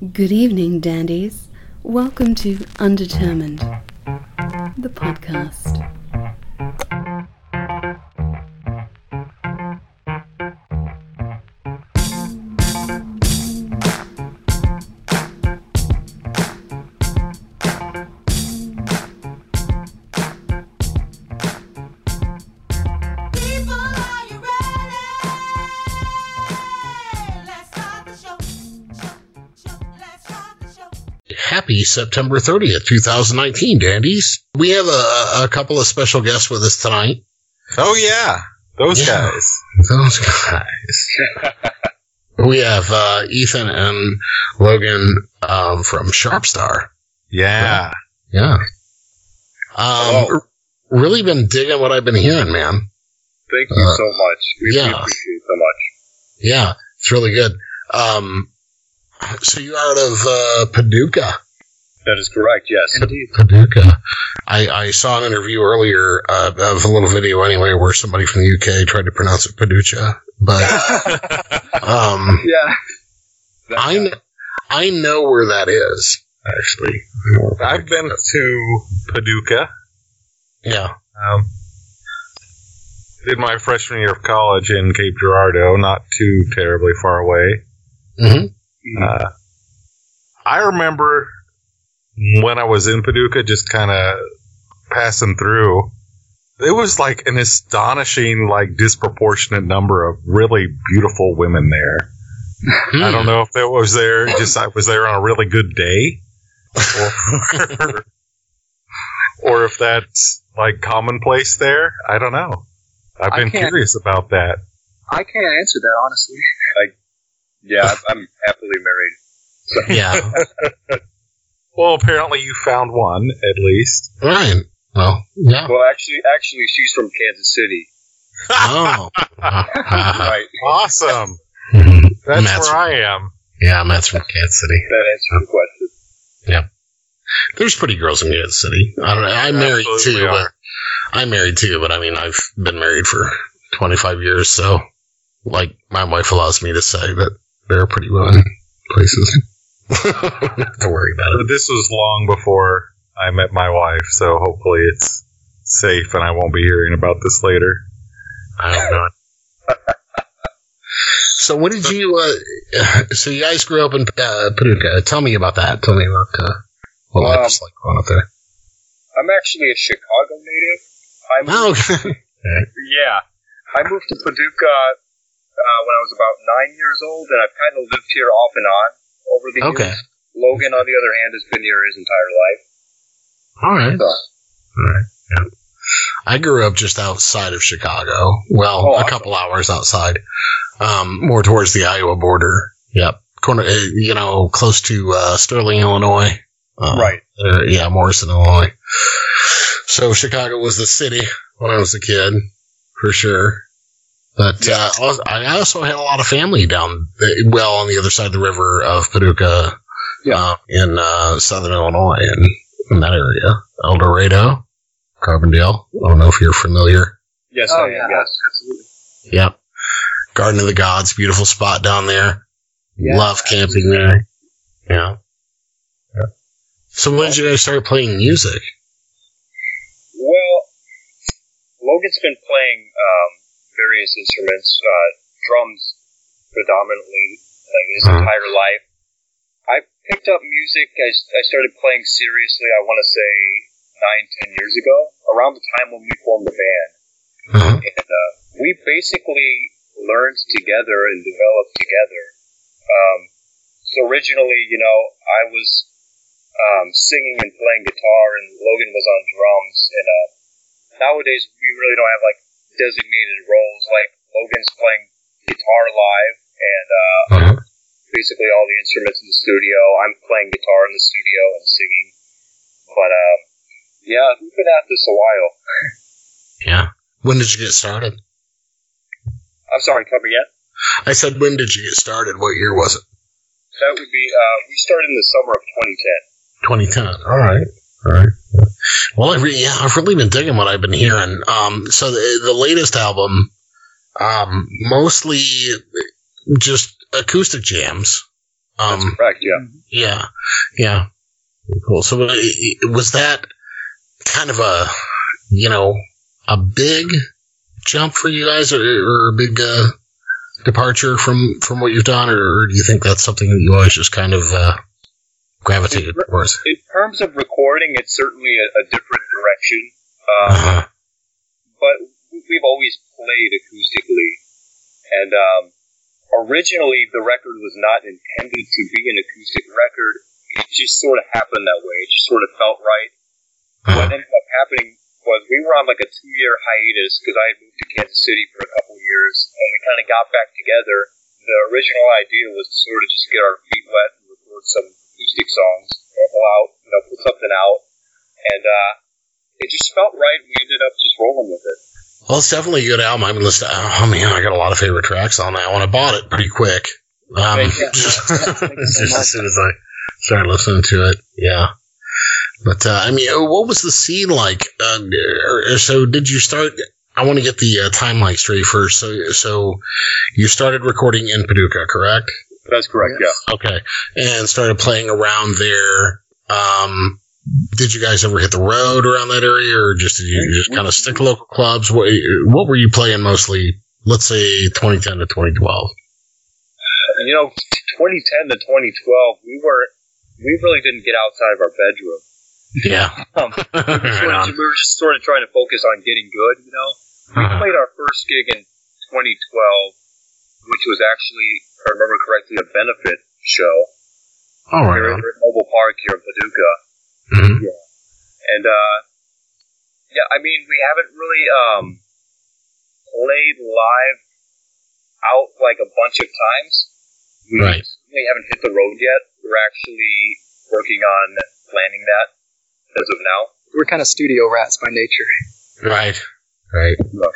Good evening, dandies. Welcome to Undetermined, the podcast. September 30th, 2019, dandies. We have a, a couple of special guests with us tonight. Oh yeah, those Yeah. guys. Those guys. we have uh, Ethan and Logan um, from Sharpstar. Yeah. Yeah. Um, r- really been digging what I've been hearing, man. Thank you Uh, so much. We, yeah. appreciate it so much. Yeah, it's really good. Um, so you're out of uh, Paducah. That is correct. Yes. Paducah. I, I saw an interview earlier uh, of a little video anyway where somebody from the UK tried to pronounce it Paducah, but um, Yeah. I kn- I know where that is actually. Know I've been to Paducah. Yeah. Um, did my freshman year of college in Cape Girardeau, not too terribly far away. hmm Uh, I remember when I was in Paducah, just kind of passing through. It was like an astonishing, like disproportionate number of really beautiful women there. Hmm. I don't know if it was there just I was there on a really good day, or, or if that's like commonplace there. I don't know. I've been curious about that. I can't answer that honestly. Yeah. I'm- I'm happily married. Yeah. Well, apparently you found one at least. Right. Well. Yeah. Well, actually, actually, she's from Kansas City. Oh. Right. Awesome. That's Matt's- where I am. Yeah, Matt's from Kansas City. That answers the question. Yeah. There's pretty girls in Kansas City. I don't know. I'm married Absolutely too. are. But I'm married too, but I mean, I've been married for 25 years, so like my wife allows me to say that there are pretty women places. don't to worry about But it. this was long before I met my wife, so hopefully it's safe and I won't be hearing about this later. I don't know. so, what did you? Uh, so, you guys grew up in uh, Paducah. Tell me about that. Tell me about uh, what Um, life's like growing up there. I'm actually a Chicago native. I Oh, okay. yeah. I moved to Paducah uh, when I was about nine years old, and I've kind of lived here off and on over the Okay. years. Logan, on the other hand, has been here his entire life. All right. So, All right. Yeah. I grew up just outside of Chicago. Well, Oh, a awesome. couple hours outside, um, more towards the Iowa border. Yep. Corner, uh, you know, close to uh, Sterling, Illinois. Uh, right. Uh, yeah, Morrison, Illinois. So Chicago was the city when I was a kid, for sure. But uh, I also had a lot of family down, well, on the other side of the river of Paducah, Yeah. uh, in uh, southern Illinois, and in that area, Eldorado, Carbondale. I don't know if you're familiar. Yes, oh I am. yeah, Yes. absolutely. Yep. Garden of the Gods, beautiful spot down there. Yeah, Love camping there. Yeah. So when did you guys start playing music? Well, Logan's been playing um, various instruments, uh, drums predominantly, like his Uh-huh. entire life. I picked up music. I, I started playing seriously. I want to say nine, ten years ago, around the time when we formed the band, Uh-huh. and uh, we basically learned together and developed together. Um, so originally, you know, I was um, singing and playing guitar, and Logan was on drums. And uh, nowadays, we really don't have like designated roles. Like Logan's playing guitar live, and uh, Uh-huh. basically all the instruments in the studio. I'm playing guitar in the studio and singing. But um, yeah, we've been at this a while. Yeah. When did you get started? I'm sorry, come again. I said, when did you get started? What year was it? That would be uh, we started in the summer of 2010. 2010. All right. Well, I've re- yeah, I've really been digging what I've been hearing. Um, so the, the latest album, um, mostly just acoustic jams. Um, That's correct. Yeah. Yeah, yeah, cool. So uh, was that kind of a, you know, a big jump for you guys, or, or a big uh, departure from from what you've done, or, or do you think that's something that you always just kind of uh, gravitated towards? In terms of recording, it's certainly a, a different direction. Um, Uh-huh. but we've always played acoustically. And um, originally, the record was not intended to be an acoustic record. It just sort of happened that way. It just sort of felt right. What Uh-huh. ended up happening was we were on like a two-year hiatus because I had moved to Kansas City for a couple years, and we kind of got back together. The original idea was to sort of just get our feet wet and record some acoustic songs, sample out, you know, put something out, and uh, it just felt right. We ended up just rolling with it. Well, it's definitely a good album. I mean, listen, oh man, I got a lot of favorite tracks on that one. I bought it pretty quick. Um, Thank you. just, Thank you so just as soon as I started listening to it, yeah. But uh, I mean, uh, what was the scene like? Uh, so, did you start? I want to get the uh, timeline straight first. So, so you started recording in Paducah, correct? That's correct. Yes. Yeah. Okay, and started playing around there. Um, did you guys ever hit the road around that area, or just did you just kind of stick to local clubs? What, what were you playing mostly? Let's say 2010 to 2012. You know, 2010 to 2012, we were we really didn't get outside of our bedroom. Yeah. Um, we, were Right sort we were just sort of trying to focus on getting good. You know, we Uh-huh. played our first gig in 2012, which was actually, if I remember correctly, a benefit show All right. here on. at Noble Park here in Paducah. Mhm. And uh, yeah, I mean, we haven't really um, played live out like a bunch of times. We Right. we haven't hit the road yet. We're actually working on planning that as of now. We're kind of studio rats by nature. Right. Right. Yeah.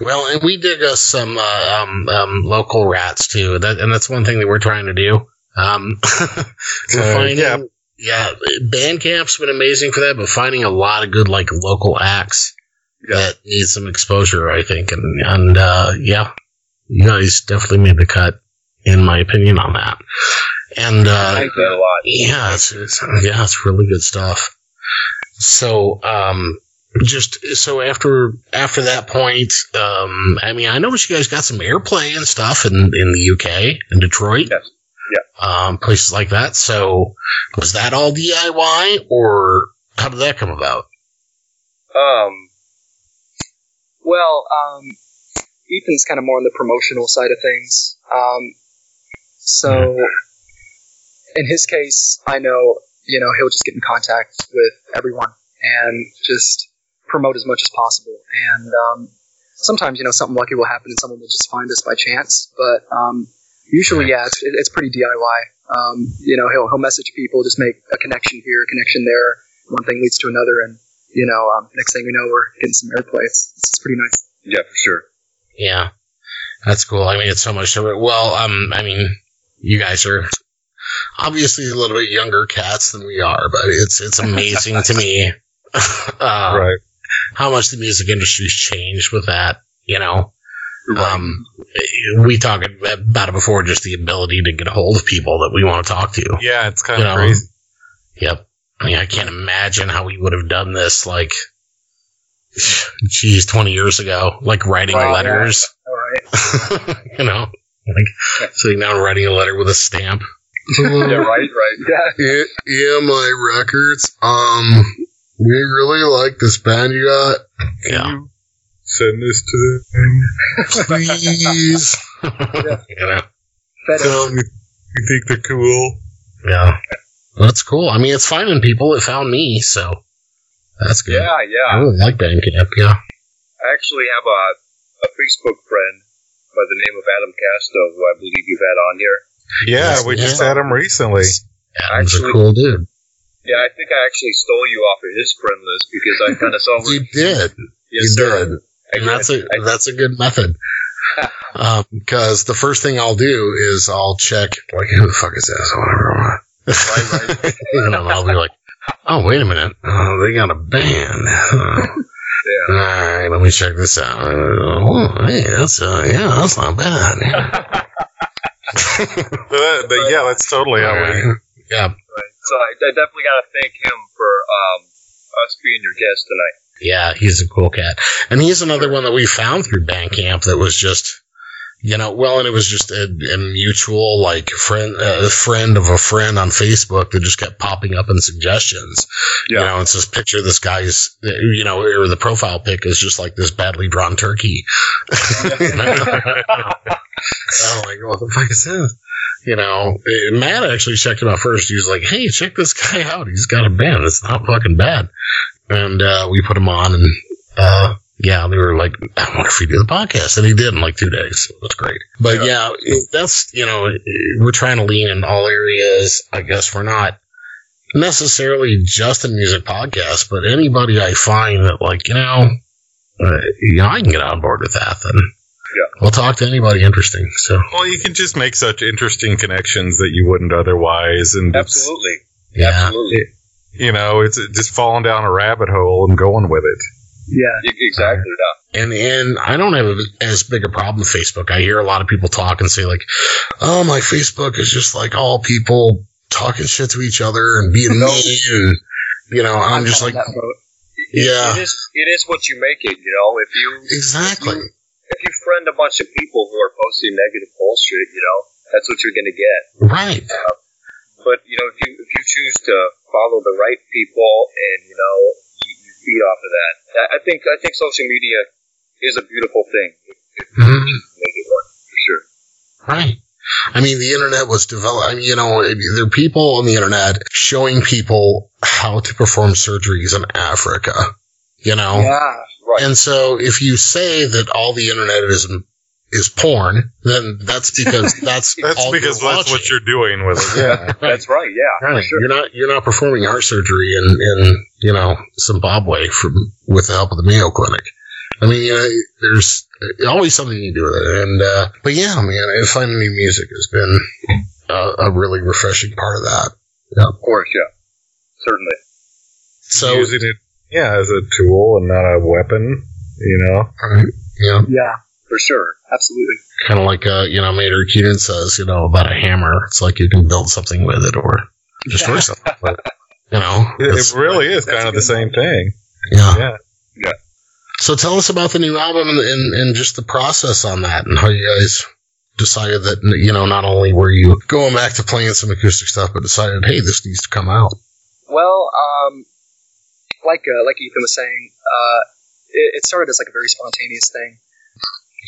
Well, and we dig us some uh, um, um, local rats too. That and that's one thing that we're trying to do. Um, so Uh, finding, yeah. yeah, Bandcamp's been amazing for that, but finding a lot of good like local acts Yeah. that need some exposure, I think, and and uh, yeah, you guys definitely made the cut, in my opinion, on that. And uh, I like that a lot. yeah, it's, it's yeah, it's really good stuff. So, um, just so after after that point, um, I mean, I noticed you guys got some airplay and stuff in in the UK in Detroit, Yes. um, places like that. So, was that all DIY, or how did that come about? Um, Well, um, Ethan's kind of more on the promotional side of things. Um, so, in his case, I know, you know, he'll just get in contact with everyone and just promote as much as possible. And um, sometimes, you know, something lucky will happen and someone will just find us by chance. But um, usually, yeah, it's, it's pretty DIY. Um, you know, he'll, he'll message people, just make a connection here, a connection there. One thing leads to another, and you know, um, next thing we know, we're getting some airplay. It's, it's pretty nice. yeah, for sure. Yeah, that's cool. I mean, it's so much. So, well, um, I mean, you guys are obviously a little bit younger cats than we are, but it's it's amazing to me uh, right. How much the music industry's changed with that. You know, Right. um, we talked about it before, just the ability to get a hold of people that we want to talk to. Yeah, it's kind You of know, crazy. Yep. I mean, I can't imagine how we would have done this like, geez, 20 years ago, like writing Right, letters. All right. you know, like sitting down writing a letter with a stamp. yeah, right, right. Yeah. yeah, yeah, my records. Um, we really like this band you got. Yeah, Send this to them. please. you know, FedEx. Tell them you, you think they're cool. yeah, that's cool. I mean, it's finding people. It found me, so that's good. Yeah, yeah. I really like Bandcamp. Yeah. I actually have a, a Facebook friend by the name of Adam Casto, who I believe you've had on here. Yeah, Yes, we just had him recently. Adam's a cool dude. Yeah, I think I actually stole you off of his friend list because I kind of saw where You did. Yes, you sir. did. I And that's a I- that's a good method. Because the first thing I'll do is I'll check like who the fuck is this? Whatever. Right, right. you know, and I'll be like, oh wait a minute, oh, they got a band. Oh, yeah. All right, let me check this out. Oh, hey, that's uh, yeah, that's not bad. Yeah. But, but yeah, that's totally how we. yeah, Right. So I, I definitely got to thank him for um, us being your guest tonight. yeah, he's a cool cat, and he's another one that we found through Bandcamp that was just. You know, well, and it was just a, a mutual, like, friend, a friend of a friend on Facebook that just kept popping up in suggestions. You know, it's this picture of this guy's, you know, or the profile pic is just like this badly drawn turkey. Oh my god, what the fuck is this? You know, Matt actually checked him out first. He was like, "Hey, check this guy out. He's got a band. It's not fucking bad." And uh, we put him on, and uh, yeah, they were like, "I wonder if he do the podcast," and he did in like two days. So that's great. But yeah, it- that's you know, we're trying to lean in all areas. I guess we're not necessarily just a music podcast, but anybody I find that like you know, uh, you know, I can get on board with that. Then Yeah. we'll talk to anybody interesting. So Well, you can just make such interesting connections that you wouldn't otherwise, and Absolutely. yeah, Absolutely. you know, it's just falling down a rabbit hole and going with it. Yeah. Exactly. Yeah. and and I don't have as big a problem with Facebook. I hear a lot of people talk and say like, "Oh, my Facebook is just like all people talking shit to each other and being mean," and you know, I'm just like, that. It- Yeah. It is. It is what you make it. You know, if you exactly, if you friend a bunch of people who are posting negative bullshit, you know, that's what you're going to get. right, But you know, if you if you choose to follow the right people and you know you, you feed off of that, I- think I think social media is a beautiful thing. If, if you Mhm. make it one for sure. right. I mean, the internet was developed. I mean, you know, there are people on the internet showing people how to perform surgeries in Africa. You know, Yeah. Right. And so if you say that all the internet is is porn, then that's because that's That's all because you're that's what you're doing with it. Yeah. that's right. Yeah. Right. Sure. You're not you're not performing heart surgery in in you know Zimbabwe from with the help of the Mayo Clinic. I mean, you know, there's always something you can do with it. And uh, but yeah, man, finding new music has been a, a really refreshing part of that. Of course. Yeah. Certainly. So using it, yeah, as a tool and not a weapon. You know. right, yeah, Yeah. For sure. Absolutely. kind of like uh, you know, Maynard Keenan says, you know, about a hammer. It's like you can build something with it or destroy something. But you know, It, really is kind of the good same thing. yeah. Yeah. So tell us about the new album and, and, and just the process on that and how you guys decided that, you know, not only were you going back to playing some acoustic stuff, but decided, hey, this needs to come out. Well, um, like uh, like Ethan was saying, uh, it, it started as like a very spontaneous thing.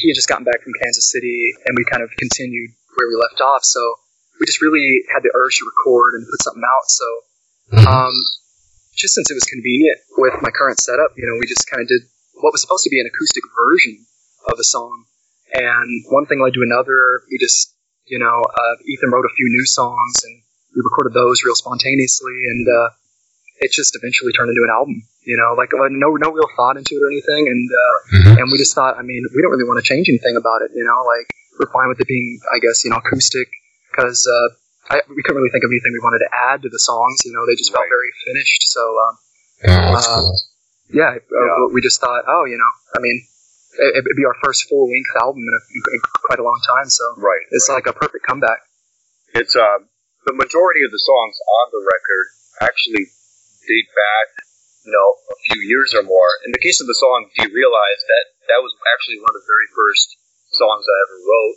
He had just gotten back from Kansas City, and we kind of continued where we left off. So we just really had the urge to record and put something out. So Mhm. um, just since it was convenient with my current setup, you know, we just kind of did what was supposed to be an acoustic version of the song. And one thing led to another. We just, you know, uh, Ethan wrote a few new songs and we recorded those real spontaneously. And uh, it just eventually turned into an album, you know, like uh, no, no real thought into it or anything. And, uh, Mhm. and we just thought, I mean, we don't really want to change anything about it, you know, like we're fine with it being, I guess, you know, acoustic because, uh, I, we couldn't really think of anything we wanted to add to the songs. You know, they just felt very finished. So, um, Oh, that's uh, cool. yeah, uh, Yeah. we just thought, oh, you know, I mean, it, it'd be our first full length album in, a, in quite a long time. So Right. it's like a perfect comeback. It's um the majority of the songs on the record actually date back, you know, a few years or more. In the case of the song "Do You Realize," that that was actually one of the very first songs I ever wrote,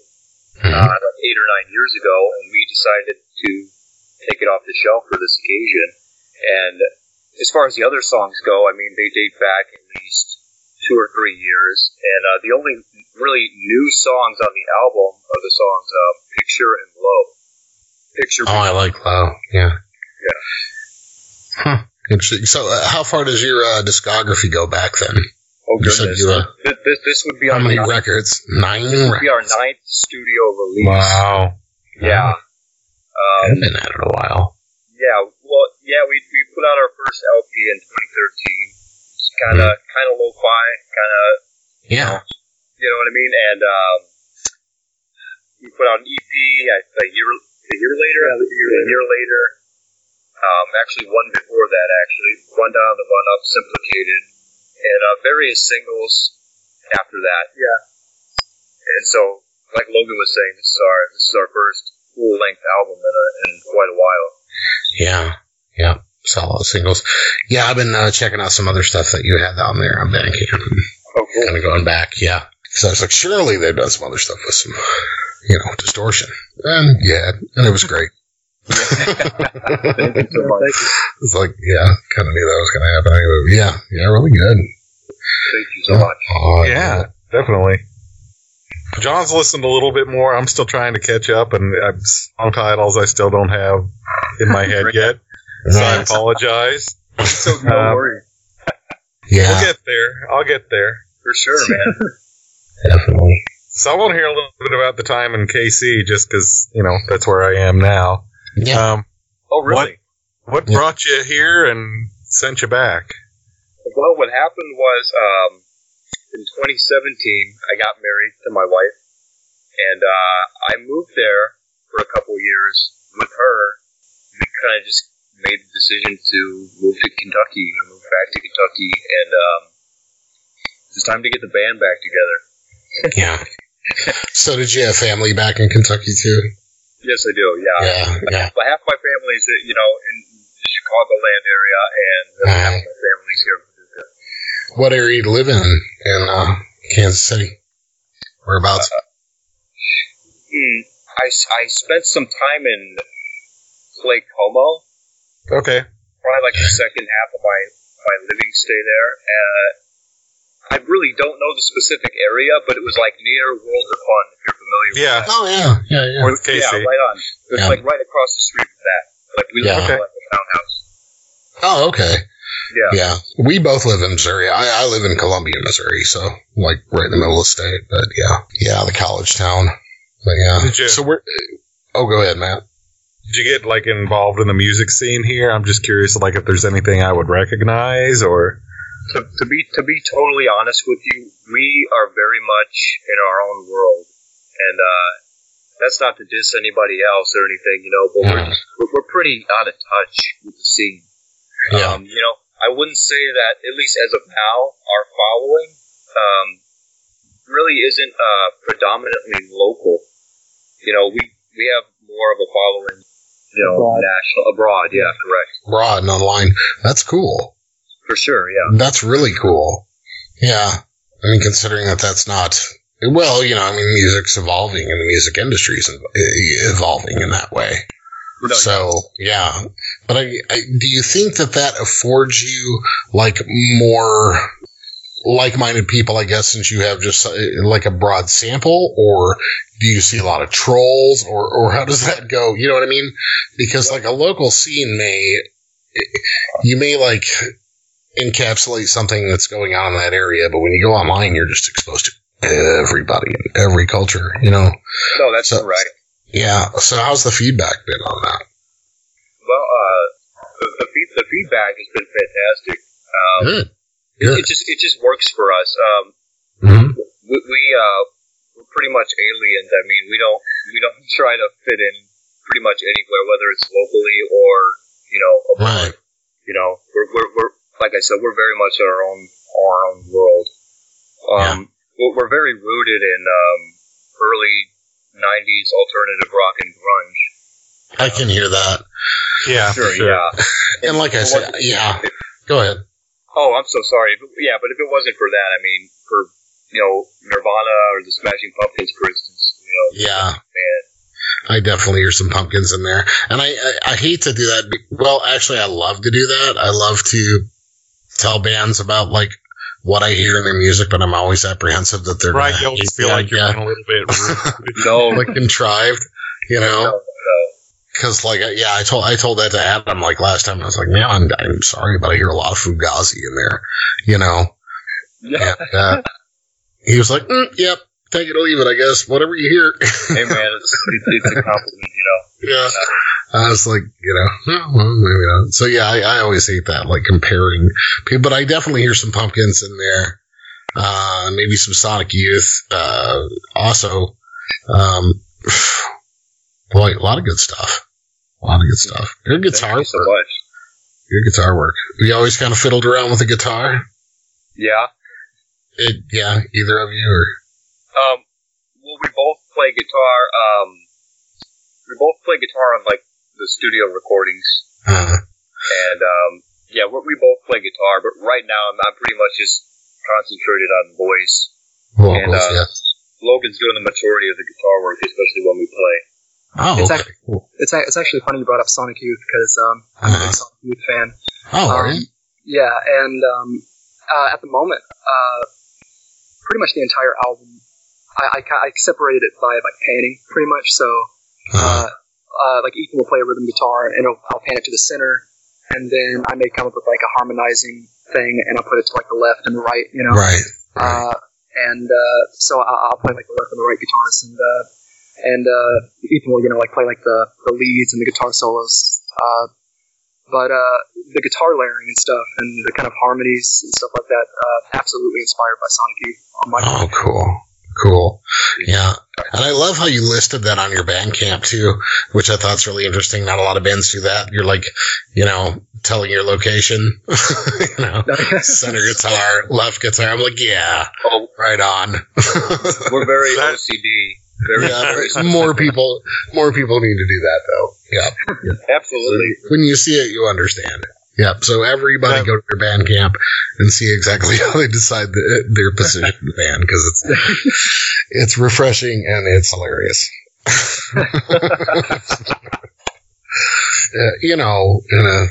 Mhm. uh, like eight or nine years ago, and we decided to take it off the shelf for this occasion. And as far as the other songs go, I mean, they date back at least two or three years. And uh, the only really new songs on the album are the songs uh, "Picture" and "Low." Picture. Oh, I like Low. Yeah. Yeah. Huh. Interesting. So, uh, how far does your uh, discography go back then? oh You goodness, you, uh, this, this, this would be how our many ninth, records? Nine this would be our ninth studio release. Wow. Yeah. I've Um, been at it a while. yeah. Well, yeah. We we put out our first LP in 2013. It's kind of kind of lo-fi, kind of Yeah. you know what I mean. And um, we put out an EP a, a year a year later. Yeah, a year a year later. Um, actually, one before that, actually, Run Down the Run Up, Simplicated, and uh, various singles after that. Yeah. And so like Logan was saying, this is our this is our first full length album in, a, in quite a while. Yeah, yeah, solo singles. Yeah, I've been uh, checking out some other stuff that you had on there on Bandcamp and Oh, cool. kind of going back. Yeah, so I was like, surely they've done some other stuff with some, you know, distortion. And yeah, and it was great. Thank you so much. It's like, yeah, kind of knew that was going to happen. Anyway, yeah, yeah, really good. Thank you so much. Oh, Yeah, definitely. John's listened a little bit more. I'm still trying to catch up, and I've song titles I still don't have in my head yet. So I apologize. So no Um, worries. Yeah, We'll get there. I'll get there. For sure, man. definitely. So I want to hear a little bit about the time in KC, just because you know that's where I am now. Yeah. Um, Oh, really? what Yeah. brought you here and sent you back? Well, what happened was um, in 2017, I got married to my wife, and uh, I moved there for a couple years with her. We kind of just made the decision to move to Kentucky, or move back to Kentucky, and um, it's time to get the band back together. Yeah. So did you have family back in Kentucky too? Yes, I do. Yeah. Yeah, yeah. But half my family's, uh, you know, in the Chicagoland area, and half my family's here. What area you live in in uh, Kansas City? Whereabouts? Hmm. I spent some time in Lake Como. Okay. probably like the second half of my my living stay there. Uh, I really don't know the specific area, but it was like near World of Fun. If you're familiar, Yeah. Oh yeah, yeah, yeah. With with KC. yeah, right on. It's Yeah. like right across the street from that. Like we Yeah. lived in Okay. like a townhouse. Oh okay. Yeah. Yeah, we both live in Missouri. I, I live in Columbia, Missouri, so like right in the middle of the state. But yeah, yeah, the college town. But yeah. Did you- So we're. Oh, go ahead, Matt. Did you get like involved in the music scene here? I'm just curious, like if there's anything I would recognize or. To, to be to be totally honest with you, we are very much in our own world, and uh, that's not to diss anybody else or anything, you know. But we're just, we're, we're pretty out of touch with the scene. Yeah. Um, you know, I wouldn't say that at least as of now, our following um, really isn't uh, predominantly local. You know, we we have more of a following, you know, Abroad. national abroad. Yeah, correct, Broad and online. That's cool. for sure. Yeah, That's really cool. Yeah. I mean, considering that that's not. Well, you know, I mean, music's evolving and the music industry's ev- evolving in that way. No, so yeah, but I, I, do you think that that affords you like more like-minded people? I guess since you have just uh, like a broad sample, or do you see a lot of trolls, or or how does that go? You know what I mean? Because like a local scene may you may like encapsulate something that's going on in that area, but when you go online, you're just exposed to everybody in every culture. You know? no, that's So- correct. Yeah. So how's the feedback been on that? Well, uh, the, the, feed, the feedback has been fantastic. Um, Good. it, Good. it just it just works for us. Um, hmm we, we uh, we're pretty much aliens. I mean, we don't we don't try to fit in pretty much anywhere, whether it's locally or you know abroad. Right. You know, we're, we're we're like I said, we're very much in our own our own world. Um, we're, we're very rooted in um, early '90s alternative rock and grunge. I can hear that. Yeah, Sure, sure. yeah. And like I said, yeah. Go ahead. Oh, I'm so sorry. Yeah, but if it wasn't for that, I mean, for you know Nirvana or the Smashing Pumpkins, for instance, you know, Yeah. man, I definitely hear some pumpkins in there. And I, I, I hate to do that. Well, actually, I love to do that. I love to tell bands about like what I hear in their music, but I'm always apprehensive that they're Right, gonna you always feel the like you're idea. being a little bit no, like contrived, you know? no, no. Cause like, yeah, I told, I told that to Adam like last time. I was like, man, I'm, I'm sorry, but I hear a lot of Fugazi in there, you know? Yeah. And, uh, he was like, mm, yep, take it or leave it, I guess. Whatever you hear. Hey man, it's, it's, a compliment, you know. Yeah. I was like, you know, oh, well, maybe not. So yeah, I, I always hate that, like comparing people, but I definitely hear some pumpkins in there. Uh, maybe some Sonic Youth. Uh, also, um, boy, a lot of good stuff. A lot of good stuff. Good guitar Thank you so work. much. Good guitar work. You always kind of fiddled around with a guitar. Yeah. It, yeah, either of you or Um. Well, we both play guitar. Um, we both play guitar on like the studio recordings, Uh, and um, yeah, we we both play guitar. But right now, I'm, I'm pretty much just concentrated on voice. vocals, And, uh, yeah. Logan's doing the majority of the guitar work, especially when we play. Oh, it's okay. actually- It's it's actually funny you brought up Sonic Youth because um, I'm a Uh-huh. big Sonic Youth fan. Oh, Um, you? Yeah, and um, uh, at the moment, uh, pretty much the entire album, I, I, I separated it by like panning, pretty much. So, Uh, uh, uh, like Ethan will play a rhythm guitar, and I'll pan it to the center, and then I may come up with like a harmonizing thing, and I'll put it to like the left and the right, you know. right. Right. Uh, and uh, so I- I'll play like the left and the right guitars, and uh, and uh, Ethan will you know like play like the, the leads and the guitar solos. Uh, but uh, the guitar layering and stuff, and the kind of harmonies and stuff like that, uh, absolutely inspired by Sonic Youth on my Oh, cool. Cool. Yeah. And I love how you listed that on your Bandcamp too, which I thought's really interesting. Not a lot of bands do that. You're like, you know, telling your location, you know, center guitar, left guitar. I'm like, yeah, Oh, right on. we're very OCD. Very, yeah, very more people, more people need to do that though. Yeah. Absolutely. When you see it, you understand it. Yep. So everybody Yeah. go to their Bandcamp and see exactly how they decide the, their position in the band because it's it's refreshing and it's hilarious. Uh, you know, in a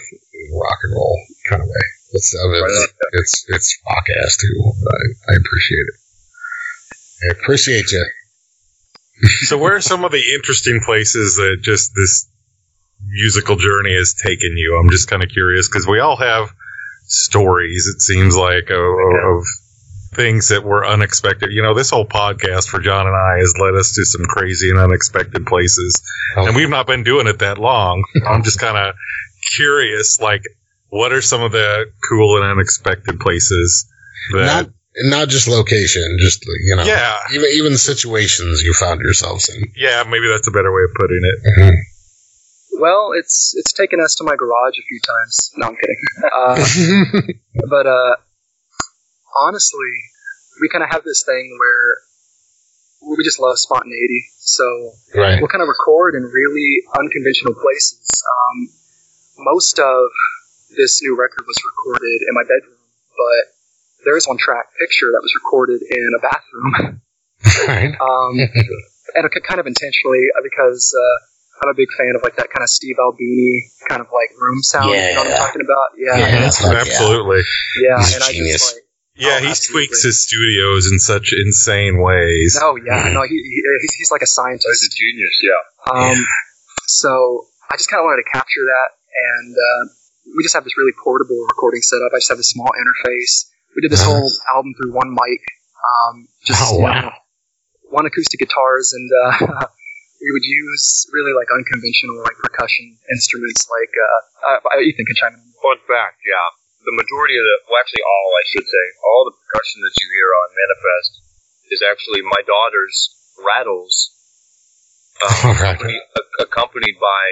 rock and roll kind of way. It's it's, it's it's rock ass too. But I, I appreciate it. I appreciate you. So, where are some of the interesting places that just this musical journey has taken you? I'm just kind of curious because we all have stories. It seems like of, of things that were unexpected. You know, this whole podcast for John and I has led us to some crazy and unexpected places, oh. and we've not been doing it that long. I'm just kind of curious, like, what are some of the cool and unexpected places that? Not not just location, just you know, yeah, even even situations you found yourselves in. yeah, maybe that's a better way of putting it. Mm-hmm. Well, it's it's taken us to my garage a few times. No, I'm kidding. Uh, but uh, honestly, we kind of have this thing where we just love spontaneity. So right. we'll kind of record in really unconventional places. Um, most of this new record was recorded in my bedroom, but there's one track picture that was recorded in a bathroom. Right. um, and kind of intentionally uh, because uh, I'm a big fan of like that kind of Steve Albini kind of like room sound. You know what I'm Yeah. talking about? Yeah, Yeah, and it's, Fuck. Absolutely. yeah. He's and I genius. just like, Yeah, Oh, he absolutely. tweaks his studios in such insane ways. oh yeah, no, he, he he's, he's like a scientist. He's scientist. a genius, yeah. Um, so I just kind of wanted to capture that, and uh, we just have this really portable recording setup. I just have a small interface. We did this Uh-huh. whole album through one mic, um, just Oh, you know, wow. one acoustic guitars, and uh, we would use really like unconventional like percussion instruments. Like uh, uh, Ethan can chime in. Fun fact, yeah. The majority of the, well, actually all, I should say, all the percussion that you hear on Manifest is actually my daughter's rattles, um, Right. accompanied, ac- accompanied by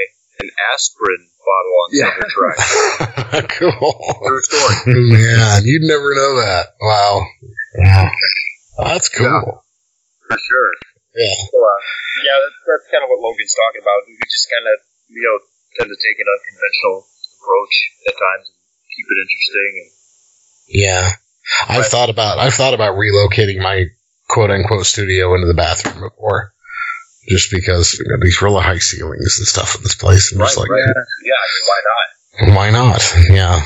an aspirin bottle on Yeah. soundtrack. cool. True story. Man, you'd never know that. Wow. Wow. That's cool. For sure. Yeah. So, uh, yeah, that's, that's kind of what Logan's talking about. We just kind of, you know, tend to take an unconventional approach at times and keep it interesting. And Yeah. I've thought about I've thought about relocating my quote unquote studio into the bathroom before. Just because you know, these really high ceilings and stuff in this place. I'm just like yeah, I mean, why not? why not? Yeah.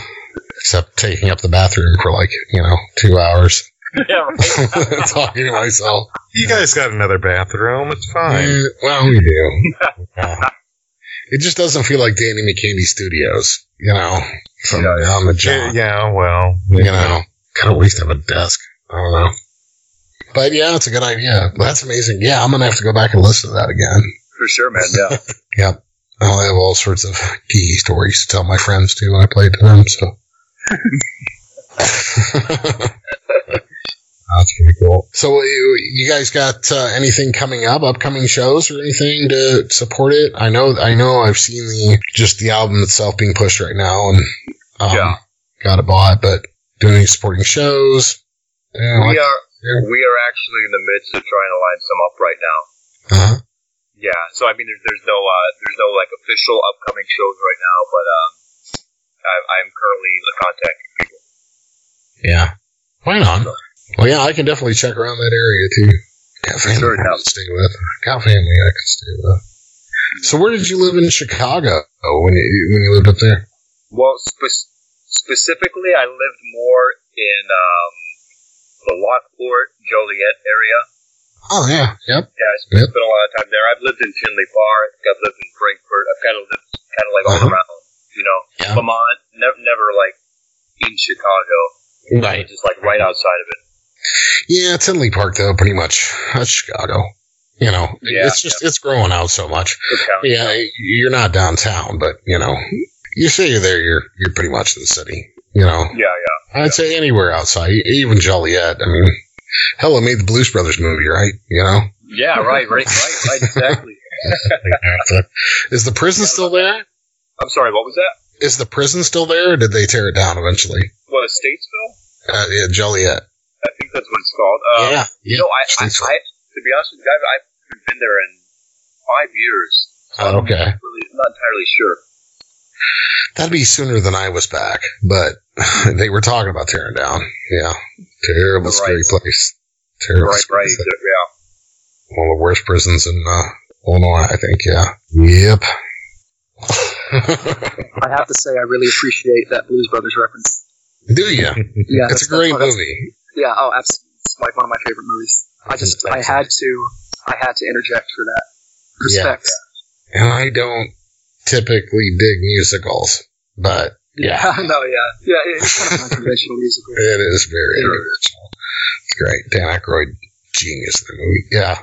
Except taking up the bathroom for like, you know, two hours. Yeah, right. talking to myself. You guys got another bathroom. It's fine. Eh, well, we do. Yeah. It just doesn't feel like Danny McCaney Studios, you know. So Yeah, yeah. on the job, yeah, well, you know, kind of waste of a desk. I don't know. But yeah, it's a good idea. That's amazing. Yeah, I'm gonna have to go back and listen to that again. For sure, man. Yeah. Yep. I'll have all sorts of geeky stories to tell my friends too when I play it to them. So that's pretty cool. So you, you guys got uh, anything coming up? Upcoming shows or anything to support it? I know. I know. I've seen the just the album itself being pushed right now, and um, Yeah. got it bought. But doing any supporting shows? Yeah, we like- are yeah. we are actually in the midst of trying to line some up right now. Uh-huh. Yeah, so I mean, there's, there's no uh, there's no like official upcoming shows right now, but um, I, I'm currently contacting people. Yeah. Right on. Well, yeah, I can definitely check around that area too. Got family Sure, I can stay with. Got family I can stay with. So where did you live in Chicago when you when you lived up there? Well, spe- specifically, I lived more in um, the Lockport, Joliet area. Oh yeah, yep. Yeah, I spent, Yep. spent a lot of time there. I've lived in Tinley think I've lived in Frankfort. I've kind of lived kind of like all Uh-huh. around, you know. Yeah. Vermont, never, never like in Chicago, Right. just like right outside of it. Yeah, it's Tinley Park though, pretty much. That's Chicago. You know, Yeah, it's just it's growing out so much. Yeah, you're not downtown, but you know, you say you're there, you're you're pretty much in the city. You know, yeah, yeah. I'd say anywhere outside, even Joliet. I mean, hell, it made the Blues Brothers movie, right? You know, Yeah, right, right, right, right, exactly. is the prison still there? I'm sorry, what was that? Is the prison still there, or did they tear it down eventually? What, Stateville? Uh, yeah, Joliet. I think that's what it's called. Uh, yeah, You yeah. know, I, I, I, to be honest with you, I've, I haven't been there in five years. Oh, okay. I'm really, I'm not entirely sure. That'd be sooner than I was back, but they were talking about tearing down. Yeah, terrible, Right. scary place. Terrible. Right, right, place. yeah. One of the worst prisons in uh, Illinois, I think. Yeah. Yep. I have to say, I really appreciate that Blues Brothers reference. Do you? Yeah, It's a great that's- that's- movie. Yeah, oh, absolutely. It's like one of my favorite movies. I just, I had to, I had to interject for that. Respect. And I don't typically dig musicals, but yeah, no, yeah, yeah. It's kind of an unconventional musical. it is very Yeah. original. It's great. Dan Aykroyd, genius in the movie. Yeah,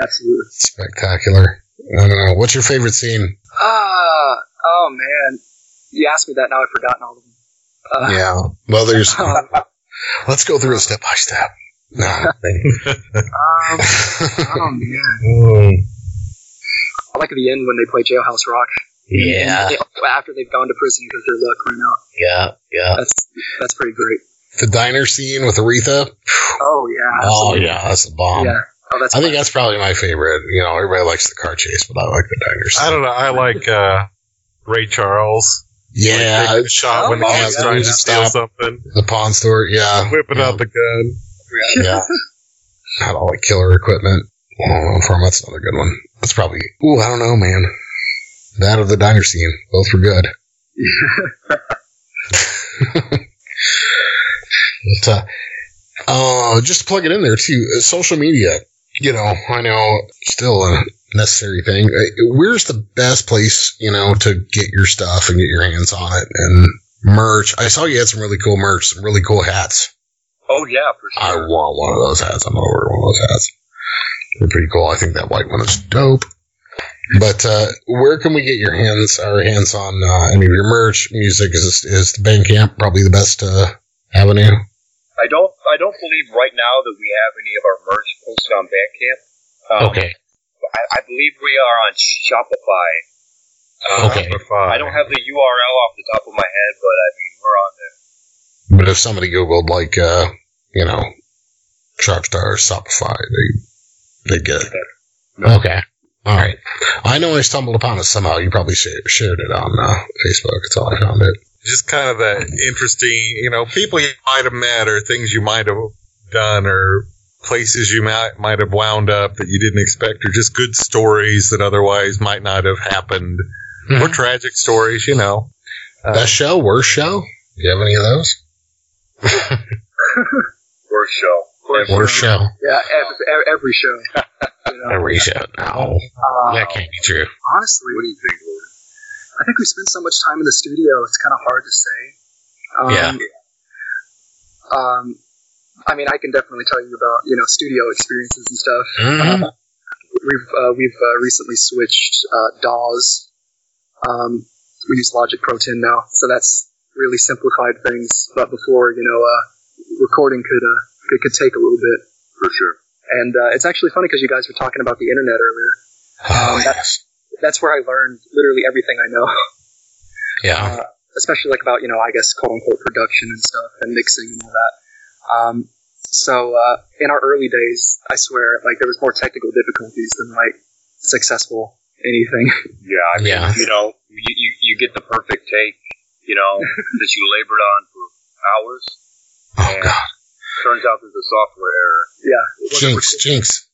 Absolutely. spectacular. I don't know. What's your favorite scene? Ah, oh man. You asked me that, now I've forgotten all of them. Uh, Yeah. Well, there's. Let's go through it step by step. Um, oh man. Mm, I like at the end when they play Jailhouse Rock. yeah. They- after they've gone to prison because their luck ran out. Yeah. Yeah. That's that's pretty great. The diner scene with Aretha. Oh yeah. Oh yeah, that's a bomb. Yeah. Oh, that's. I think that's probably my favorite. You know, everybody likes the car chase, but I like the diner scene. I don't know. I like uh, Ray Charles. Yeah, like, taking a shot when oh, he yeah, was trying to steal something, the pawn store. Yeah, whipping yeah, out the gun. yeah. Had all the killer equipment. Oh, from that's another good one. That's probably. Ooh, I don't know, man. That of the diner scene, both were good. But, uh, uh, just to plug it in there too, uh, social media. You know, I know still a necessary thing. Uh, Where's the best place, you know, to get your stuff and get your hands on it and merch? I saw you had some really cool merch, some really cool hats. Oh yeah, for I want one of those hats. I'm gonna order one of those hats. They're pretty cool. I think that white one is dope. But uh, where can we get your hands our hands on uh, any of your merch? Music is is the Bandcamp probably the best uh, avenue. I don't I don't believe right now that we have any of our merch posted on Bandcamp. Um, okay. I, I believe we are on Shopify. Uh, Okay. Shopify. I don't have the URL off the top of my head, but I mean we're on there. But if somebody googled like uh, you know Sharpstar or Shopify, they they get it. Okay. All right. I know I stumbled upon it somehow. You probably shared, shared it on uh, Facebook. That's how I found it. just kind of that interesting, you know, people you might have met or things you might have done or places you might might have wound up that you didn't expect or just good stories that otherwise might not have happened or tragic stories, you know. Uh, Best show, worst show? Do you have any of those? Worst show. Worst show. Yeah, every, every- every show. You know? Every show. No, Uh, that can't be true. honestly, What do you think, Lord? I think we spend so much time in the studio. It's kind of hard to say. Um, Yeah. Um, I mean, I can definitely tell you about you know studio experiences and stuff. Mhm. We've uh, we've uh, recently switched uh, DAWs. Um, we use Logic Pro 10 now, so that's really simplified things. But before, you know, uh, recording could, uh, could could take a little bit For sure. And uh, it's actually funny because you guys were talking about the internet earlier. Oh, Um, yes. that's, that's where I learned literally everything I know, Yeah. uh, especially like about you know I guess quote unquote production and stuff and mixing and all that. Um, So uh, in our early days, I swear, like there was more technical difficulties than like successful anything. Yeah, I mean, Yeah. you know, you, you, you get the perfect take, you know, that you labored on for hours. Oh and god. turns out there's a software error. yeah, Jinx, jinx.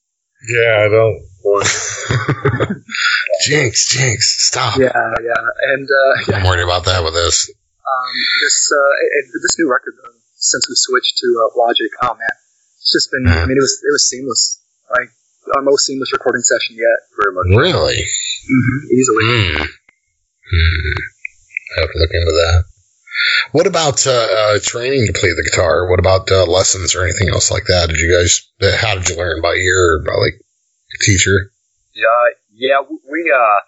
Yeah, I don't. Or jinx, jinx. Stop. Yeah, yeah, and uh, yeah, I'm worried about that with this. um, this uh, and this new record though, since we switched to uh, Logic, oh man, it's just been. I mean, it was it was seamless, like our most seamless recording session yet, very much. Really? mm-hmm. easily. Hmm. Hmm. I have to look into that. What about uh, uh, training to play the guitar? What about uh, lessons or anything else like that? Did you guys? Uh, how did you learn by ear or by like a teacher? Yeah, yeah, we, uh,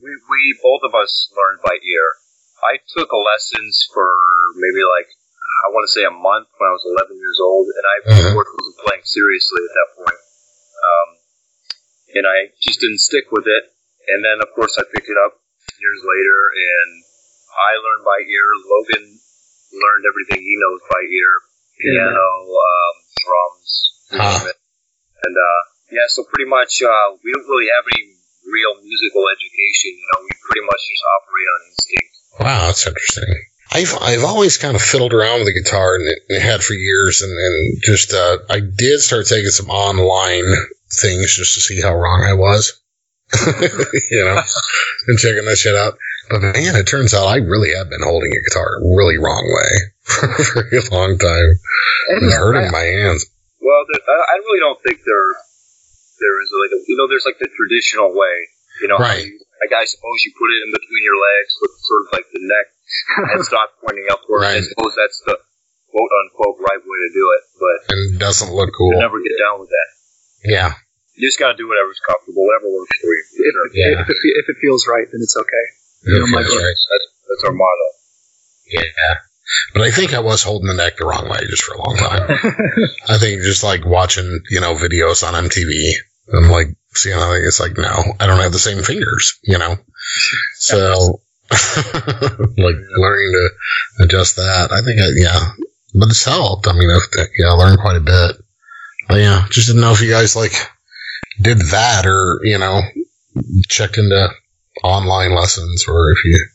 we, we, both of us learned by ear. I took lessons for maybe like, I want to say a month when I was 11 years old, and I, of course, wasn't playing seriously at that point. Um, and I just didn't stick with it. And then, of course, I picked it up years later, and I learned by ear. Logan learned everything he knows by ear piano, um, drums, Huh. And, uh, yeah, so pretty much, uh, we don't really have any real musical education. You know, we pretty much just operate on instinct. Wow, that's interesting. I've I've always kind of fiddled around with the guitar and, it, and had for years, and, and just uh, I did start taking some online things just to see how wrong I was, you know, and checking that shit out. But man, it turns out I really have been holding a guitar really wrong way for a very long time. And hurting I- my hands. Well, I I really don't think there there is like a, you know there's like the traditional way. You know, Right. like I suppose you put it in between your legs with sort of like the neck headstock pointing upward. I suppose that's the quote unquote right way to do it, but And it doesn't look cool. you cool. never get down with that. Yeah. You just gotta do whatever's comfortable, whatever works for you. for if, sure. Yeah. if, it, if it feels right, then it's okay. You know, my- that's right. That's, that's our motto. Yeah. But I think I was holding the neck the wrong way just for a long time. I think just like watching, you know, videos on MTV. I'm like, seeing how it's like, no, I don't have the same fingers, you know? So, like learning to adjust that. I think, I, yeah, but it's helped. I mean, I've, yeah, I learned quite a bit. But yeah, just didn't know if you guys like did that or, you know, checked into online lessons or if you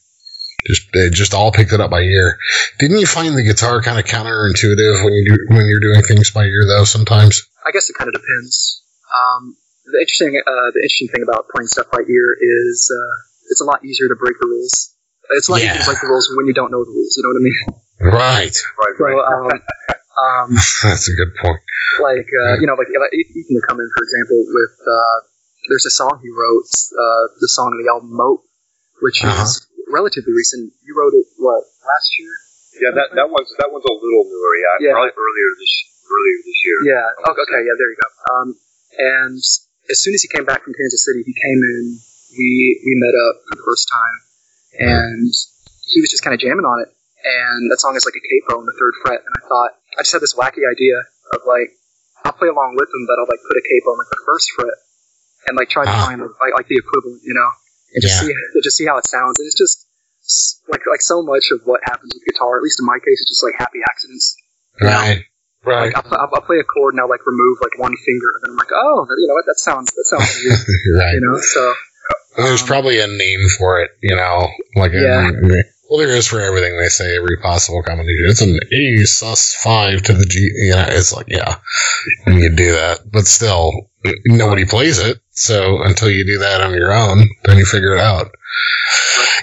just, they just all picked it up by ear. Didn't you find the guitar kind of counterintuitive when you do, when you're doing things by ear though sometimes? I guess it kind of depends. Um, the interesting, uh, the interesting thing about playing stuff by ear is uh, it's a lot easier to break the rules. It's a lot easier Yeah. to break the rules when you don't know the rules. You know what I mean? Right. Right, So, right. um, um, That's a good point. like uh, you know, like like Ethan to come in for example with uh, there's a song he wrote, uh, the song on the album Moat, which Uh-huh. is relatively recent. You wrote it what last year? yeah, that that one's that one's a little newer. Yeah, Yeah. probably earlier this earlier this year. Yeah. Oh, okay. Yeah. There you go. Um, and as soon as he came back from Kansas City, he came in. We we met up for the first time, and he was just kind of jamming on it. And that song is like a capo on the third fret. And I thought I just had this wacky idea of like I'll play along with him, but I'll like put a capo on like the first fret, and like try to Ah. find like, like the equivalent, you know, and just Yeah. see just see how it sounds. And it's just like like so much of what happens with guitar, at least in my case, it's just like happy accidents. Right. Right. Like I'll, I'll, I'll play a chord and I'll like remove like one finger, and then I'm like, oh, you know what? That sounds that sounds weird, right. you know. So There's Um, probably a name for it, you know, like Yeah. a, well, there is for everything. They say every possible combination. It's an A sus five to the G. You know, it's like yeah, when you do that, but still, nobody plays it. So until you do that on your own, then you figure it out.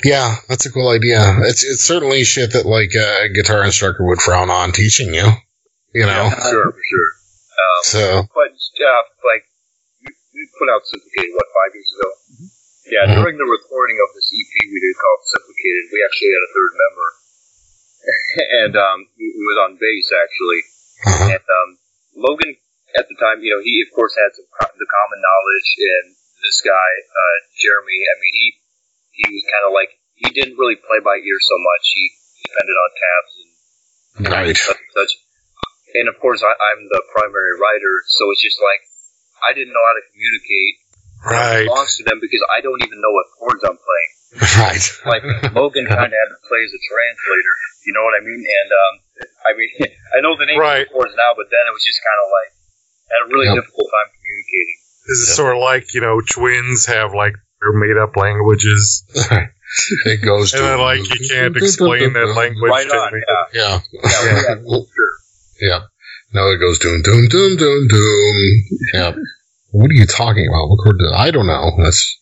Yeah, that's a cool idea. It's it's certainly shit that like a guitar instructor would frown on teaching you. You know, Yeah, sure, for sure. Um, so But uh, like we, put out Simplicated what five years ago. Yeah, Mhm. during the recording of this EP we did called Simplicated, we actually had a third member, and um, he was on bass actually. uh And um, Logan at the time, you know, he of course had some co- the common knowledge, and this guy uh, Jeremy, I mean, he he was kind of like he didn't really play by ear so much. He depended on tabs and right, such, such. And of course, I, I'm the primary writer, so it's just like I didn't know how to communicate right, songs to them because I don't even know what chords I'm playing. right. Like Logan kind of had to play as a translator, you know what I mean? And um, I mean, I know the name Right. of the chords now, but then it was just kind of like had a really Yep. difficult time communicating. This is sort of like you know twins have like their made up languages, it goes and to then like you can't explain that language. Right to on, me. yeah, Yeah. yeah, Yeah. yeah, for sure. Yeah. No, it goes doom, doom, doom, doom, doom. Yeah. What are you talking about? What chord? did- I don't know. That's,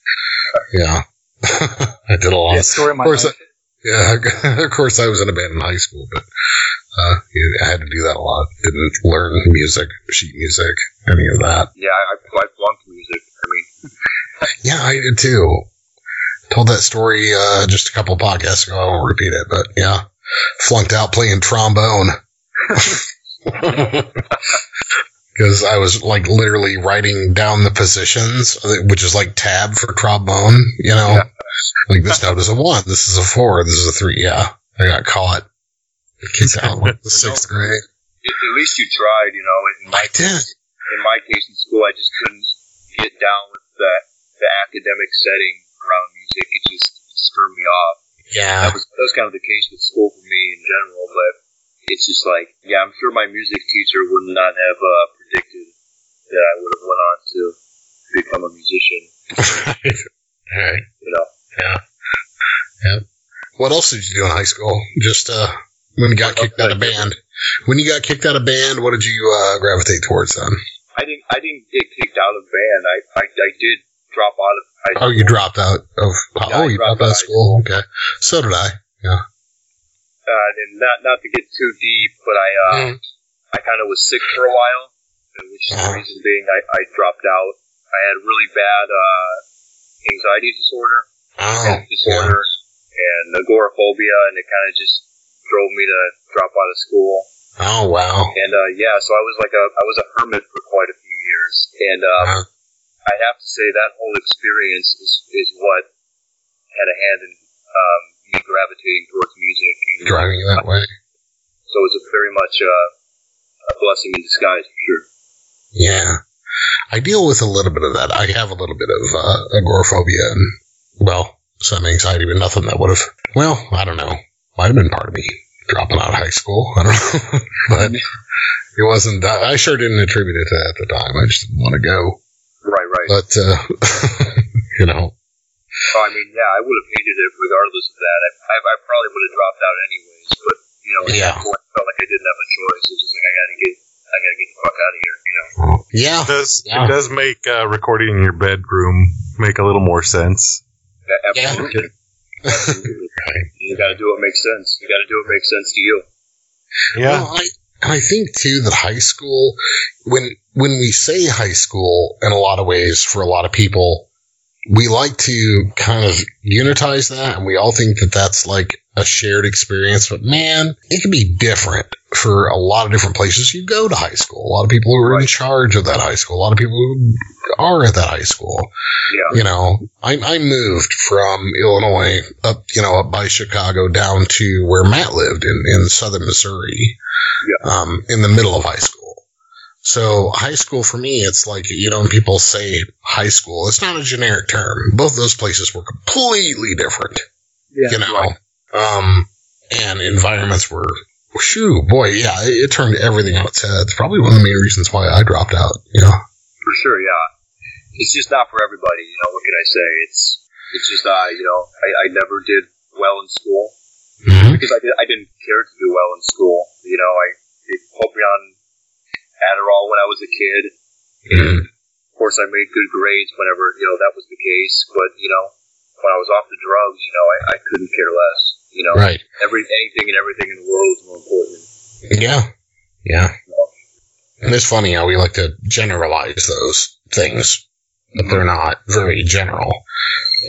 yeah. I did a lot. Yeah, of story of Of course, life. Yeah, of course, I was in a band in high school, but uh, I had to do that a lot. Didn't learn music, sheet music, any of that. Yeah, I, I flunked music. I mean, Yeah, I did too. Told that story uh, just a couple podcasts ago. I won't repeat it, but yeah, flunked out playing trombone because I was like literally writing down the positions, which is like tab for trombone. You know, Yeah. like this note is a one, this is a four, this is a three. Yeah, I got caught. Kicked out like the sixth grade. at at least you tried. You know, in my I did. in my case in school, I just couldn't get down with the the academic setting around music. It just, it just turned me off. Yeah. That was that was kind of the case with school for me in general. But it's just like, yeah, I'm sure my music teacher would not have uh, predicted that I would have went on to become a musician. All right. You know, Yeah. Yeah. What else did you do in high school? Just uh, when you got kicked out of band. When you got kicked out of band, what did you uh, gravitate towards then? I didn't I didn't get kicked out of band. I I, I did drop out of high Oh, you dropped out of. Yeah, oh, I you dropped out of out. school. Okay, so did I. Yeah. Uh, and not not to get too deep, but I uh, Mm. I kind of was sick for a while, which is the Uh-huh. reason being I, I dropped out. I had really bad uh, anxiety disorder, Oh, disorder, and agoraphobia, and it kind of just drove me to drop out of school. oh wow. And uh, yeah, so I was like a I was a hermit for quite a few years, and um, Uh, I have to say that whole experience is, is what had a hand in um, me gravitating towards music. And driving that way. So it was a very much uh, a blessing in disguise, for sure. Yeah, I deal with a little bit of that. I have a little bit of uh, agoraphobia and well, some anxiety, but nothing that would have. Well, I don't know. Might have been part of me dropping out of high school. I don't know, but it wasn't. I sure didn't attribute it to that at the time. I just didn't want to go. Right, right. But uh, you know, Oh, I mean, yeah, I would have hated it regardless of that. I, I, I probably would have dropped out anyways, but you know, at Yeah. that point, I felt like I didn't have a choice. It was just like I got to get, I got to get the fuck out of here. You know. yeah, It does Yeah. it does make uh, recording in your bedroom make a little more sense? Yeah. Absolutely. Absolutely. You got to do what makes sense. You got to do what makes sense to you. Yeah, Well, I, and I think too that high school, when when we say high school, in a lot of ways, for a lot of people, we like to kind of unitize that, and we all think that that's like a shared experience. But man, it can be different for a lot of different places you go to high school. A lot of people who are in charge of that high school. A lot of people who are at that high school Yeah. you know, I, I moved from Illinois up, you know, up by Chicago down to where Matt lived in, in southern Missouri, yeah. um, in the middle of high school. So high school for me, it's like, you know, when people say high school, it's not a generic term. Both those places were completely different, Yeah. you know, um, and environments were, shoo, boy, yeah, it, it turned everything on its head. It's probably one of the main reasons why I dropped out, you know. For sure, yeah. It's just not for everybody, you know. What can I say? It's it's just uh, you know, I, I never did well in school Mhm. because I did I didn't care to do well in school. You know, I they put me on Adderall when I was a kid. Mhm. Of course, I made good grades whenever you know that was the case. But you know, when I was off the drugs, you know, I, I couldn't care less. You know, Right. every anything and everything in the world is more important. Yeah. Yeah. And it's funny how we like to generalize those things, but they're not very general.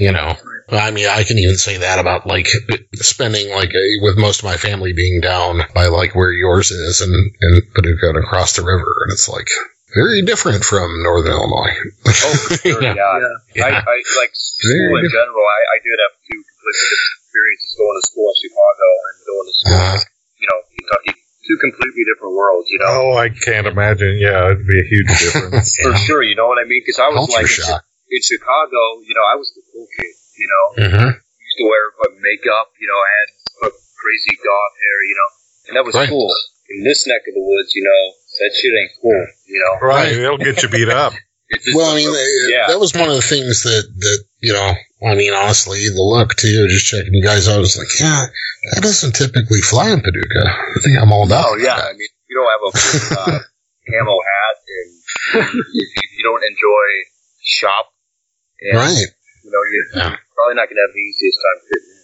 You know, I mean, I can even say that about like spending like a, with most of my family being down by like where yours is and, and Paducah and across the river. And it's like very different from Northern Illinois. Oh, for sure, Yeah. yeah. Yeah. I, I like school in general. I, I did have two completely different experiences going to school in Chicago and going to school, Uh, you know, Kentucky. Two completely different worlds, you know. Oh, I can't imagine. Yeah, it'd be a huge difference. For sure, you know what I mean? Because I was culture like in, shock. In Chicago, you know, I was the cool kid. You know, hmm used to wear makeup. You know, I had crazy goth hair. You know, and that was Right. cool. in this neck of the woods, you know, that shit ain't cool. You know, Right. It'll get you beat up. It just- Well, I mean, uh, yeah, that was one of the things that, that, you know, I mean, honestly, the look too, just checking you guys out, I was like, yeah, that doesn't typically fly in Paducah. I think I'm all about Oh yeah, that. I mean, you don't have a uh, camo hat, and if you, you don't enjoy shop, and Right. you know, you're Yeah. probably not gonna have the easiest time fitting in.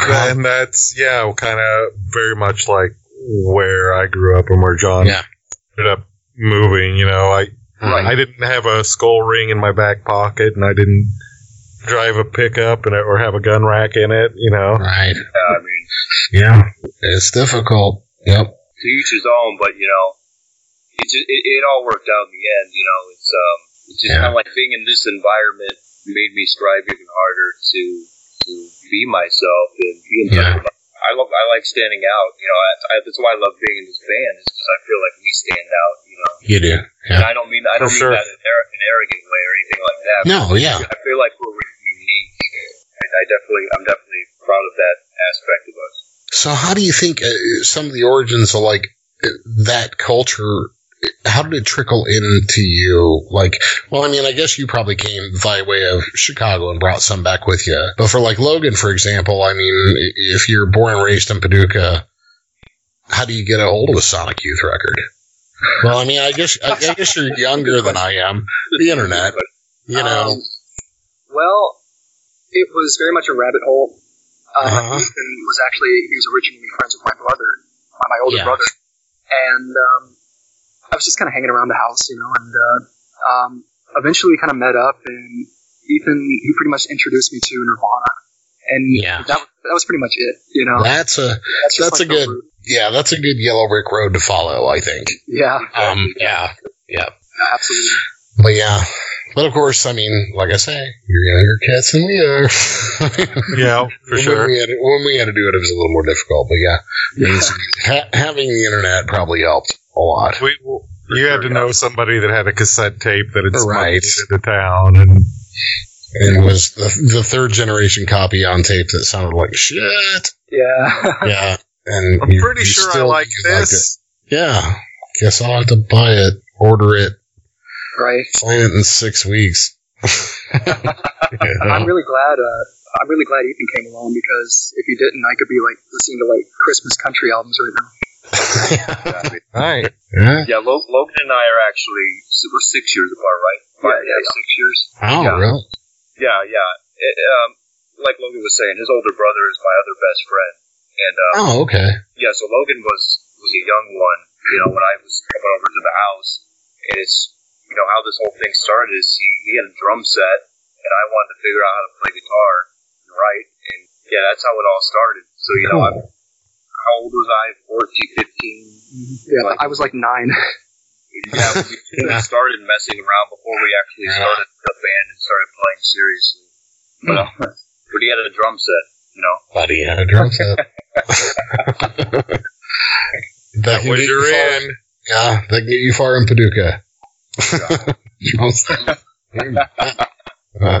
You know? and that's, yeah, kind of very much like where I grew up and where John Yeah. ended up moving. You know, I, Right. I didn't have a skull ring in my back pocket and I didn't drive a pickup and or have a gun rack in it, you know. Right. Uh, I mean, Yeah. It's difficult. Yep. to each his own, but you know, it just, it, it all worked out in the end. You know, it's um, it's just Yeah. kind of like being in this environment made me strive even harder to to be myself and be in touch Yeah. with my- I love I like standing out. You know, I, I, that's why I love being in this band is because I feel like we stand out. You know, You do. and Yeah. I don't mean I don't For sure. mean that in an an arrogant way or anything like that. No, yeah. I feel like we're unique. And I definitely I'm definitely proud of that aspect of us. So how do you think uh, some of the origins of like that culture? How did it trickle into you? Like, well, I mean, I guess you probably came by way of Chicago and brought some back with you. But for like Logan, for example, I mean, if you're born and raised in Paducah, how do you get a hold of a Sonic Youth record? Well, I mean, I guess I, I guess you're younger than I am. The internet, you know. Um, well, it was very much a rabbit hole. Uh, Uh-huh. Ethan was actually he was originally friends with my brother, my, older Yeah. brother, and um, I was just kind of hanging around the house, you know, and uh, um, eventually we kind of met up, and Ethan he pretty much introduced me to Nirvana, and Yeah. that that was pretty much it, you know. That's a That's, just that's like a the good- root. yeah, that's a good yellow brick road to follow. I think. yeah, Um, yeah. absolutely. But yeah, but of course, I mean, like I say, you're younger cats than we are. Yeah, for when sure. We had, when we had to do it, it was a little more difficult. But yeah, it's- ha- having the internet probably helped a lot. We, you had to know somebody that had a cassette tape that had smuggled Right. it into town, and And it was the, the third generation copy on tape that sounded like shit. Yeah. Yeah, and I'm you- pretty you sure I like this. it. Yeah, guess I'll have to buy it, order it, right. find it in six weeks. I'm really glad. Uh, I'm really glad Ethan came along because if he didn't, I could be like listening to like Christmas country albums right now. Right. yeah. Yeah, Lo- Logan and I are actually we're six years apart, right? Five, Yeah, yeah, six years. Oh, Yeah. really? Yeah, yeah. It, um, like Logan was saying, his older brother is my other best friend, and um, Oh, okay. yeah. So Logan was was a young one, you know, when I was coming over to the house, and it's you know how this whole thing started is he, he had a drum set, and I wanted to figure out how to play guitar and write, and yeah, that's how it all started. So you know, I'm, how old was I? 14, 15? Yeah, Like- I was like nine. Yeah, we Yeah. started messing around before we actually started the band and started playing seriously. But, uh, but he had a drum set, you know. Buddy had a drum set. That can was get your you far- in. Yeah, that get you far in Paducah. Drum. Uh,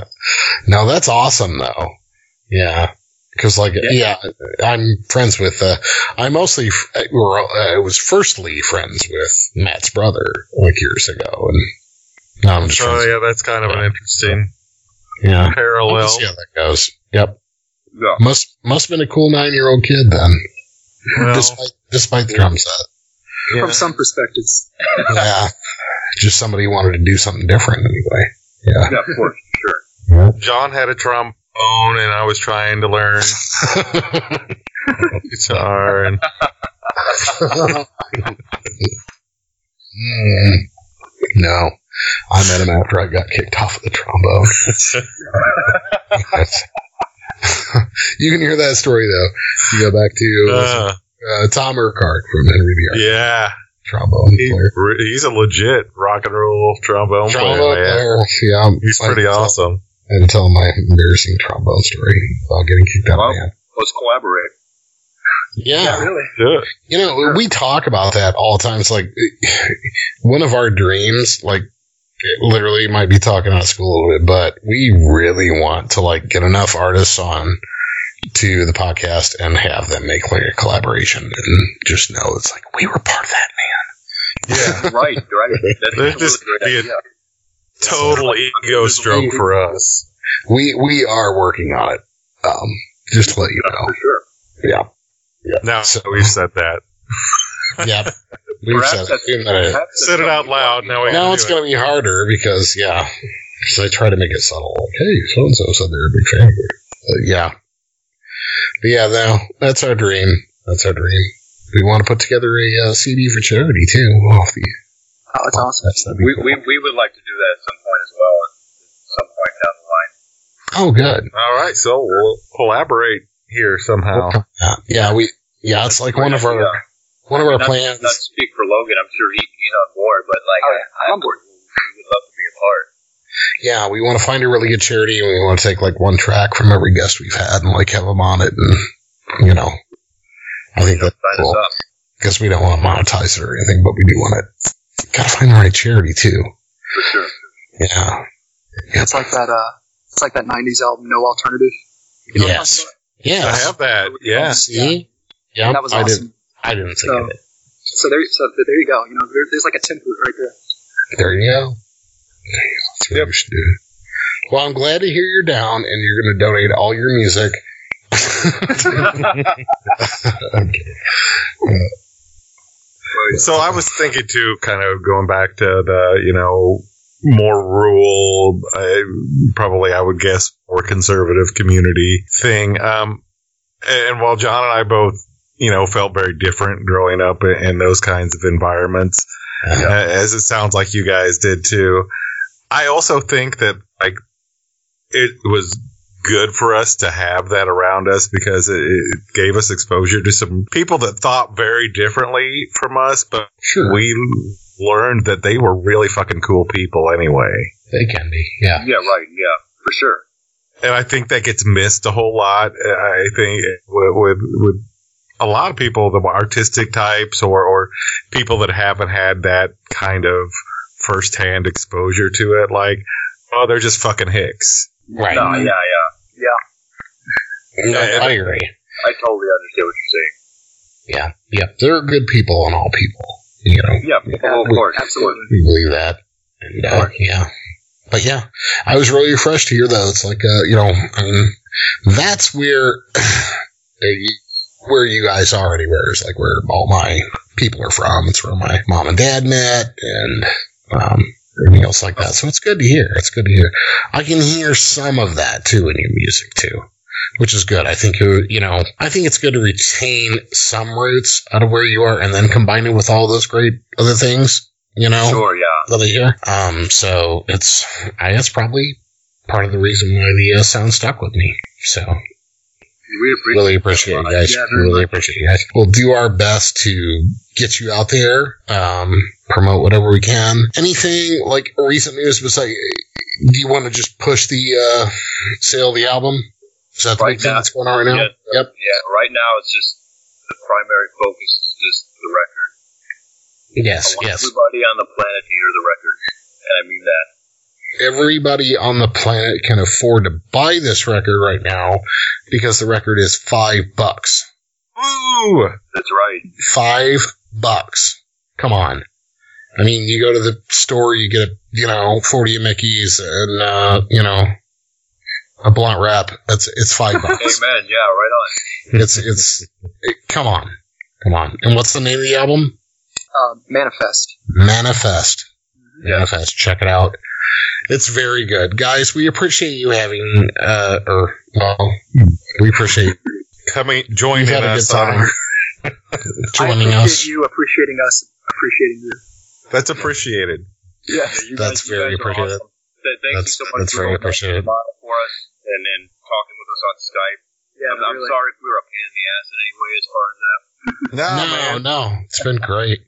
no, that's awesome though. Yeah. Cause like, yeah, I'm friends with, uh, I mostly, f- uh, were, uh, I was firstly friends with Matt's brother like years ago. And now I'm just So. Oh, yeah, that's kind of an interesting Yeah. We'll parallel. see how that goes. Yep. Yeah. Must, must have been a cool nine year old kid then. Well, despite, despite the drum set. yeah. From some perspectives. yeah. Just somebody wanted to do something different anyway. Yeah. Yeah, of course, sure. John had a trombone, and I was trying to learn guitar. And Mm. no. I met him after I got kicked off of the trombone. You can hear that story though. You go back to uh, uh, Tom Urquhart from Henry the Ark, yeah, trombone he, player. he's a legit rock and roll trombone, Trombone player. player. Yeah, He's pretty can awesome. I can tell my embarrassing trombone story about getting kicked out Well, of band. Let's collaborate. Yeah. really. Yeah. You know, we talk about that all the time. It's like one of our dreams, like literally might be talking out of school a little bit, but we really want to like get enough artists on to the podcast and have them make like a collaboration and just know it's like we were part of that, man. Yeah. right, right. That's There's a just really great be a- idea. Total ego stroke for us. We we are working on it. Um, just to let you know. For sure. Yeah. Now So- we've said that. Yep. We've Perhaps said it. that's- We've said it. it out loud, now we- Now do it's it. going to be harder because, yeah, because I try to make it subtle. Like, hey, so and so said they're a big fan. of it. Uh, yeah. But yeah, no, that's our dream. That's our dream. We want to put together a uh, CD for charity too. Off the, Oh, it's awesome. that's, We, cool. we, we would like to do that at some point as well. At some point down the line. oh, good. All right, so we'll collaborate here somehow. Yeah, yeah, we. Yeah, it's like one of our Yeah. one of our not, plans. Not to speak for Logan, I'm sure he, he's on board, but like, Oh, yeah, I'm on board. We would love to be a part. Yeah, we want to find a really good charity, and we want to take like one track from every guest we've had and like have them on it, and you know, I think that's Sign cool. us because we don't want to monetize it or anything, but we do want to. Gotta find the right charity too. For sure. Yeah. yeah. It's like that. Uh, it's like that '90s album, No Alternative. You know what I'm Yes. talking I have that. Yeah. See. Yeah. about? that was I awesome. didn't. I didn't think So- of it. So there, so there you go. You know, there, there's like a template right there. There you go. That's what Yep. we should do. Well, I'm glad to hear you're down and you're going to donate all your music. okay. So I was thinking too, kind of going back to the, you know, more rural, uh, probably I would guess more conservative community thing. Um, and while John and I both, you know, felt very different growing up in, in those kinds of environments, uh, as it sounds like you guys did too. I also think that like it was good for us to have that around us because it, it gave us exposure to some people that thought very differently from us, but Sure. we learned that they were really fucking cool people anyway. they can be. Yeah. Yeah, right. Yeah, for sure. And I think that gets missed a whole lot. I think with, with, with a lot of people, the artistic types or, or people that haven't had that kind of firsthand exposure to it, like, oh, they're just fucking hicks. Right. No, yeah, yeah. No, I agree. I totally understand what you're saying. Yeah. Yeah. There are good people in all people. You know. Yeah, Yeah, of course. absolutely. We believe that. And, uh, yeah. But yeah, I was really refreshed to hear that. It's like, uh, you know, I mean, that's where, where you guys are anywhere is like where all my people are from. It's where my mom and dad met and, um, everything else like that. So it's good to hear. It's good to hear. I can hear some of that too in your music too. Which is good. I think you you know I think it's good to retain some roots out of where you are and then combine it with all those great other things. You know, Sure, yeah. that I hear. Um, so it's I that's probably part of the reason why the uh, sound stuck with me. So We appreciate really appreciate you guys. Yeah, really appreciate you guys. We'll do our best to get you out there, um, promote whatever we can. Anything like recent news besides? Do you want to just push the uh, sale of the album? Is that Right big now- that's going on right now? Yes, uh, Yep. Yeah, right now it's just the primary focus is just the record. Yes. I want Yes. everybody on the planet to hear the record, and I mean that. everybody on the planet can afford to buy this record right now because the record is five bucks. Ooh! That's right. Five bucks. Come on. I mean, you go to the store, you get a, you know, 40 Mickeys and, uh, you know, a blunt wrap. That's, it's five bucks. Amen. Yeah, right on. it's, it's, it, come on. Come on. And what's the name of the album? Uh, Manifest. Manifest. Yeah. Manifest. Check it out. It's very good. Guys, we appreciate you having, uh, or, well, we appreciate Coming, joining You've a us good time on. I joining us. you appreciating us, appreciating you. That's appreciated. Yeah. You That's guys- you very guys are appreciated. awesome. Th- Thank That's- you so much that's for very holding up appreciated. model for us and then talking with us on Skype. Yeah, I'm, I'm sorry if we were a pain in the ass in any way as far as that. No, no, man. no, it's been great.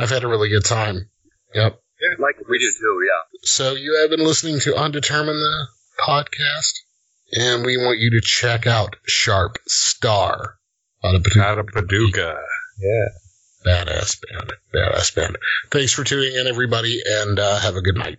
I've had a really good time. Yep. Like We do too, yeah. So you have been listening to Undetermined the podcast, and we want you to check out Sharp Star out of Paducah. Out of Paducah. Yeah. Badass band. Badass band. Thanks for tuning in, everybody, and uh, have a good night.